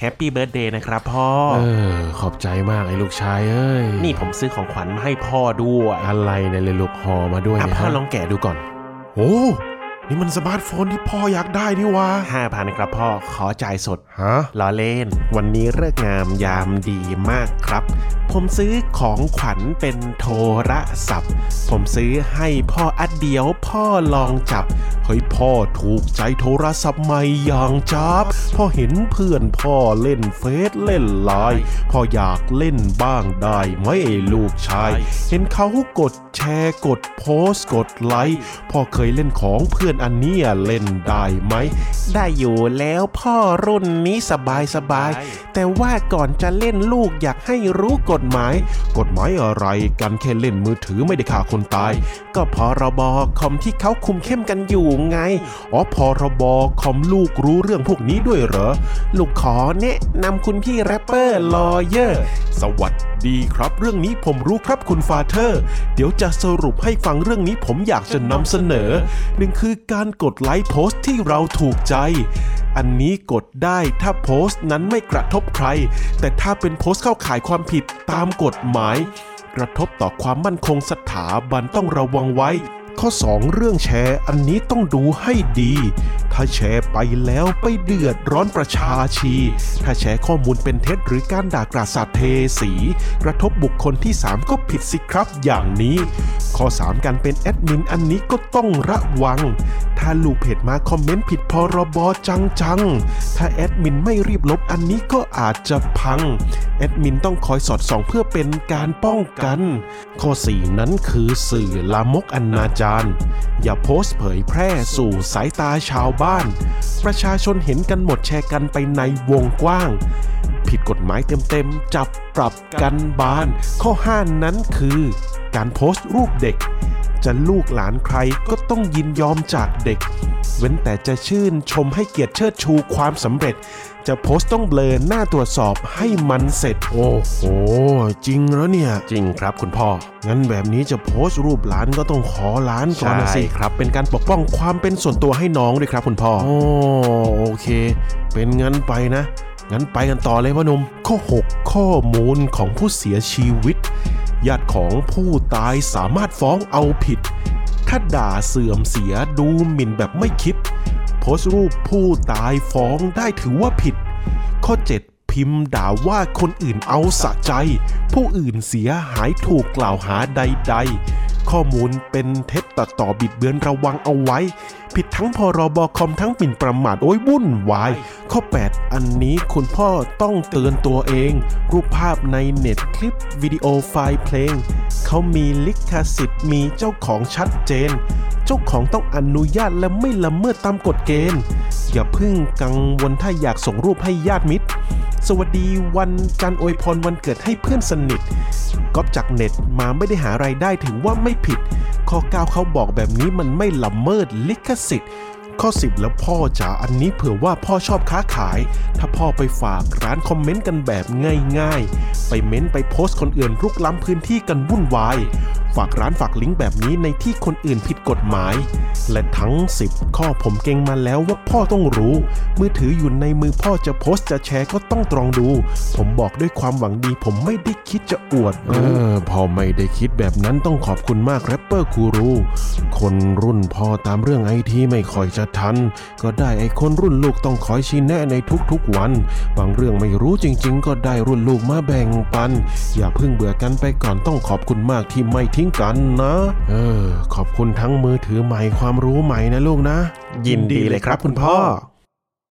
Happy Birthday นะครับพ่อ เออ ขอบใจมากไอ้ลูกชายเอ้ย นี่ผมซื้อของขวัญมาให้พ่อด้วย อะไรเนี่ยเลยลูกห่อมาด้วยอะเนี่ยพ่อฮะลองแกะดูก่อน โอ้ นี่มันสมาร์ทโฟนที่พ่ออยากได้นี่วะห้าพันครับพ่อ ขอจ่ายสด ฮะ ล้อเล่น วันนี้เลิกษ์งามยามดีมากครับ ผมซื้อของขวัญเป็นโทรศัพท์ ผมซื้อให้พ่ออัดเดียวพ่อลองจับ เฮ้ยพ่อถูกใจโทรศัพท์ใหม่อย่างจับ พ่อเห็นเพื่อนพ่อเล่นเฟซเล่นไลน์พ่ออยากเล่นบ้างได้ไหมไอ้ลูกชาย เห็นเขากดแชร์กดโพสต์กดไลค์ พ่อเคยเล่นของเพื่อนอันเนี้ยเล่นได้ไหม ได้อยู่แล้วพ่อรุ่นนี้สบายสบายๆแต่ว่าก่อนจะเล่นลูกอยากให้รู้กฎหมาย กฎหมายอะไรกันแค่เล่นมือถือไม่ได้ฆ่าคนตาย ก็พรบคอมที่เขาคุมเข้มกันอยู่ไง อ๋อพรบคอมลูกรู้เรื่องพวกนี้ด้วยเหรอ ลูกขอแนะนำคุณพี่ Rapper Lawyer สวัสดีดีครับ เรื่องนี้ผมรู้ครับคุณ Father เดี๋ยวจะสรุปให้ฟังเรื่องนี้ผมอยากจะนำเสนอหนึ่งคือการกดไลค์โพสต์ที่เราถูกใจ อันนี้กดได้ถ้าโพสต์นั้นไม่กระทบใคร แต่ถ้าเป็นโพสต์เข้าข่ายความผิดตามกฎหมาย กระทบต่อความมั่นคงสถาบันต้องระวังไว้ ข้อ 2 เรื่องแชร์อันนี้ต้องดูให้ดี ถ้าแชร์ไปแล้วไปเดือดร้อนประชาชี ถ้าแชร์ข้อมูลเป็นเท็จหรือการด่ากราศาสตร์เทสี กระทบบุคคลที่ 3 ก็ผิดสิครับอย่างนี้ ข้อ 3 การเป็นแอดมินอันนี้ก็ต้องระวัง ถ้าลูกเพจมาคอมเมนต์ผิดพรบจังจังๆถ้าแอดมินไม่รีบลบอันนี้ก็อาจจะพัง แอดมินต้องคอยสอดส่องเพื่อเป็นการป้องกัน ข้อ 4 นั้นคือสื่อลามกอนาจารอย่าโพสต์เผยแพร่สู่สายตาชาวบ้าน ประชาชนเห็นกันหมดแชร์กันไปในวงกว้าง ผิดกฎหมายเต็มๆ จับปรับกันบาน ข้อ 5 นั้นคือ การโพสต์รูปเด็ก จะลูกหลานใครก็ต้องยินยอมจากเด็ก เว้นแต่จะชื่นชมให้เกียรติเชิดชูความสำเร็จ จะโพสต์ต้องเบลอหน้าตรวจสอบให้มันเสร็จ โอ้โห จริงแล้วเนี่ย จริงครับคุณพ่อ งั้นแบบนี้จะโพสต์รูปหลานก็ต้องขอหลานก่อนนะสิใช่ครับ เป็นการปกป้องความเป็นส่วนตัวให้น้องด้วยครับคุณพ่อโอ้โอเค เป็นงั้นไปนะ งั้นไปกันต่อเลยพ่อหนุ่มข้อ 6 ข้อมูลของผู้เสียชีวิตญาติของผู้ตายสามารถฟ้องเอาผิด ถ้าด่าเสื่อมเสียดูหมิ่นแบบไม่คิด โพสต์รูปผู้ตายฟ้องได้ถือว่าผิด ข้อ 7 พิมพ์ด่าว่าคนอื่นเอาสะใจ ผู้อื่นเสียหายถูกกล่าวหาใด ๆ ข้อมูลเป็นเท็จตัดต่อบิดเบือนระวังเอาไว้ ผิดทั้งพรบคอมทั้งหมิ่นประมาทโอ้ยวุ่นวาย ข้อ 8 อันนี้คุณพ่อต้องเตือนตัวเอง รูปภาพในเน็ตคลิปวิดีโอไฟล์เพลง เขามีลิขสิทธิ์มีเจ้าของชัดเจน เจ้าของต้องอนุญาตและไม่ละเมิดตามกฎเกณฑ์ อย่าพึ่งกังวลถ้าอยากส่งรูปให้ญาติมิตร สวัสดีวันจันทร์อวยพรวันเกิดให้เพื่อนสนิทก๊อปจากเน็ตมาไม่ได้หาไรายได้ถือว่าไม่ผิด ข้อ 9 เขาบอกแบบนี้มันไม่ละเมิดลิขสิทธิ์ ข้อ 10 แล้วพ่อจ๋าอันนี้เผื่อว่าพ่อชอบค้าขาย ถ้าพ่อไปฝากร้านคอมเมนต์กันแบบง่ายๆ ไปเม้นต์ไปโพสต์คนอื่นรุกล้ำพื้นที่กันวุ่นวาย ฝากร้านฝากลิงก์แบบนี้ในที่คนอื่นผิดกฎหมาย และทั้ง 10 ข้อผมเก่งมาแล้วว่าพ่อต้องรู้ มือถืออยู่ในมือพ่อจะโพสต์จะแชร์ก็ต้องตรองดู ผมบอกด้วยความหวังดี ผมไม่ได้คิดจะอวดเออพ่อไม่ได้คิดแบบนั้นต้องขอบคุณมากแรปเปอร์กูรูคนรุ่นพ่อตามเรื่องไอทีไม่ค่อยจะทัน ก็ได้ไอคนรุ่นลูกต้องคอยชี้แนะในทุกๆวัน บางเรื่องไม่รู้จริง ๆ ก็ได้รุ่นลูกมาแบ่งปัน อย่าเพิ่งเบื่อกันไปก่อนต้องขอบคุณมากที่ไม่ทิ้งกันนะ เออ ขอบคุณทั้งมือถือใหม่ความรู้ใหม่นะลูกนะ ยินดีเลยครับคุณพ่อ